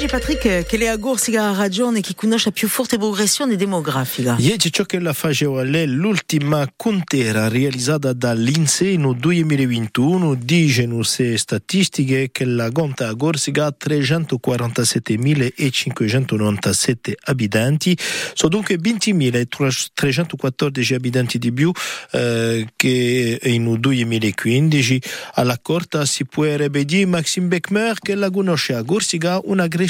Legge Patrick che le agorsiga ragione chi conosce più forte progressione demografica. Ieri ciò che la faceva è l'ultima contera realizzata dall'INSEE nel 2021 dicono se statistiche che la gonta agorsiga ha 347.597 abitanti, sono dunque 20.314 abitanti di più eh, che in 2015. Alla corta si può dire Maxime Beckmer che la conosce a Corsica una crescita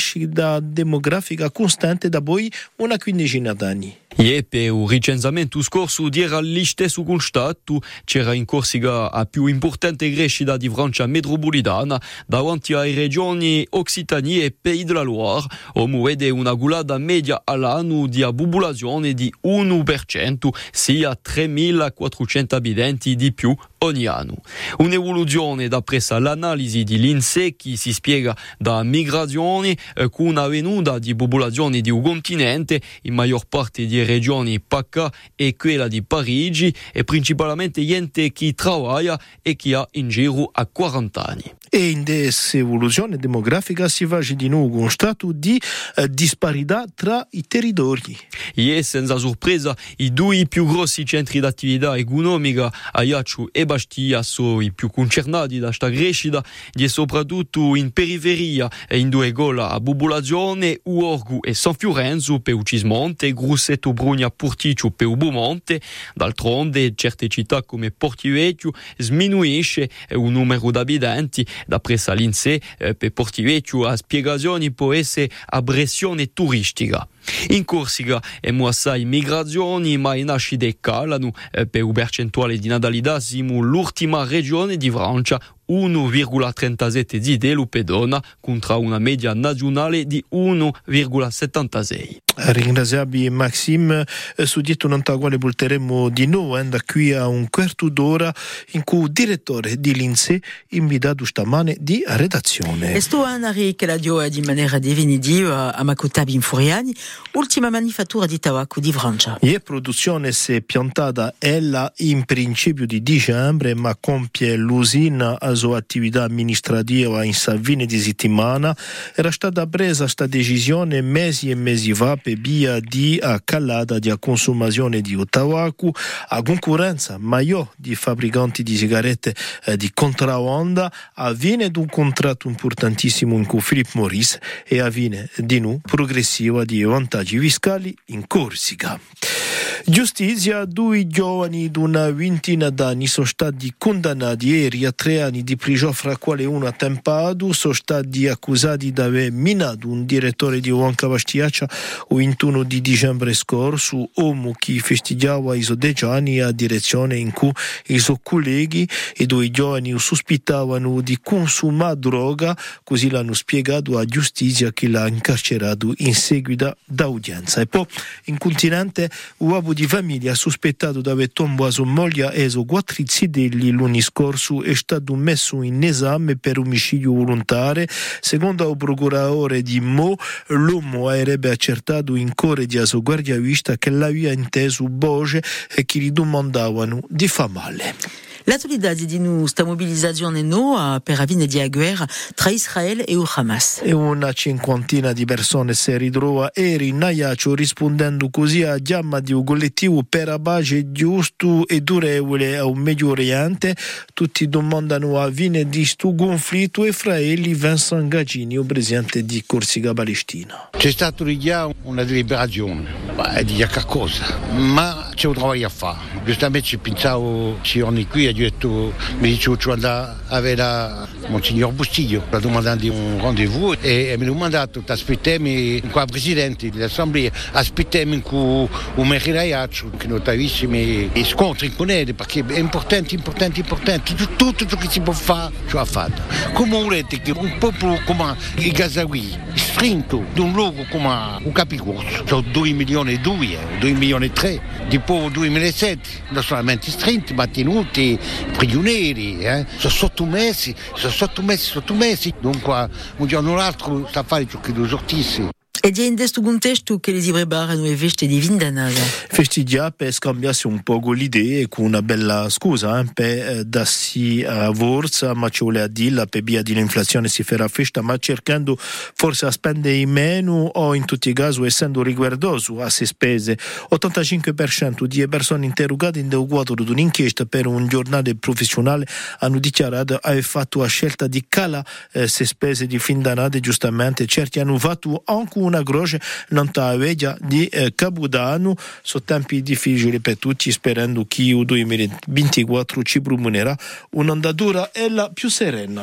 demografica costante da poi una quindicina d'anni. E per il ricensamento scorso era l'istess constato c'era in Corsica la più importante crescita di Francia metropolitana davanti alle regioni Occitanie e Pays de la Loire, o vede una gulata media all'anno di popolazione di 1%, sia 3.400 abitanti di più ogni anno. Un'evoluzione d'appressa l'analisi di l'INSEE che si spiega da migrazioni eh, con una venuta di popolazioni di un continente, in maggior parte di regioni PACA e quella di Parigi, e principalmente gente che lavora e che ha in giro a 40 anni. E in questa evoluzione demografica si fa di nuovo un stato di eh, disparità tra i territori. E senza sorpresa i due più grossi centri d'attività economica, Ajaccio e Bastia, sono i più concernati da questa crescita, e soprattutto in periferia e in due gola a popolazione, Uorgu e San Fiorenzo per Ucismonte, Grosseto Brugna Porticcio per Ubomonte. D'altronde, certe città come Portivecchio sminuisce il numero di abitanti D'appresa l'INSEE, eh, per Portivecchio a spiegazioni può essere abbressione turistica. In Corsica abbiamo assai migrazioni, ma i nascite calano. Eh, per un percentuale di natalità siamo l'ultima regione di Francia, 1,37 di delupedona contro una media nazionale di 1,76. Ringraziabi Maxime, su dietro non quale porteremo di nuovo eh, da qui a un quarto d'ora in cui il direttore di Lince invitato stamane di redazione. E sto Anari che la dio di maniera definitiva a Makotabi in Furiani, ultima manifattura di tabacco di Francia. E produzione si è piantata ella in principio di dicembre, ma compie l'usina a sua attività amministrativa in Savine di settimana. Era stata presa questa decisione mesi e mesi fa per via di calata di consumazione di tabaco, a concorrenza maggiore di fabbricanti di sigarette eh, di contraonda, avviene un contratto importantissimo con Philip Morris e avviene di nuovo progressiva di vantaggi fiscali in Corsica. Giustizia, due giovani di una ventina d'anni sono stati condannati ieri a tre anni di prigione, fra quali uno a Tempado, sono stati accusati di aver minato un direttore di Juan Bastiaccia il 21 di dicembre scorso, uomo che festeggiava i suoi dieci anni a direzione in cui i suoi colleghi e due giovani sospettavano di consumare droga, così l'hanno spiegato a giustizia che l'ha incarcerato in seguito d'udienza. E poi in continente uomo di famiglia sospettato di aver tombato sua moglie e suoi quattro zitelli l'anno scorso è stato messo in esame per omicidio volontario. Secondo il procuratore di Mo, l'uomo avrebbe accertato in core di sua guardia vista che l'aveva inteso voce e che gli domandavano di fa male. L'autorità di nu sta mobilizzazione no per avvine di guerra tra Israele e il Hamas. E una cinquantina di persone si ritrova eri in Ayaccio rispondendo così a chiama di un collettivo per la pace giusto e durevole a un Medio Oriente. Tutti domandano a fine di sto conflitto Israele Vincent Gagini, il presidente di Corsica Palestina. C'è stato già una deliberazione, ma di che cosa? Ma c'è un lavoro a fare. Giustamente ci pensavo giorni qui e ho detto, mi dicevo cioè da avere Monsignor Bustillo, ha domandato un rendezvous e mi ha domandato, aspettiamo qua presidente dell'assemblea, aspettiamo con un mercaiaccio che non visto i scontri con lei perché è importante, importante, importante, tutto ciò che si può fare, ce l'ha fatto. Come volete che un popolo come i Gazawi, strinto di un luogo come un capicorso, sono 2 milioni e 2, 2 milioni e 3, dopo il 2007, non solamente strinti, ma tenuti prigionieri, eh? sono sottomessi, sono sottomessi, sottomessi, dunque un giorno o l'altro sta a fare ciò che lo sortisse. E di in questo contesto che le ibrebarano e veste di vindanada. Festeggiare per scambiarsi un po' l'idea con una bella scusa, eh, per eh, darsi a forza, ma ci vuole a dire per via dell'inflazione si farà festa, ma cercando forse a spendere meno o in tutti i casi essendo riguardoso a se spese. 85% di persone interrogate in un quadro di un'inchiesta per un giornale professionale hanno dichiarato aver fatto la scelta di cala eh, se spese di fin giustamente certi hanno fatto anche una croce non veglia di eh, Capodanno sono tempi difficili per tutti sperando che il 2024 ci promunerà un'andatura ella più serena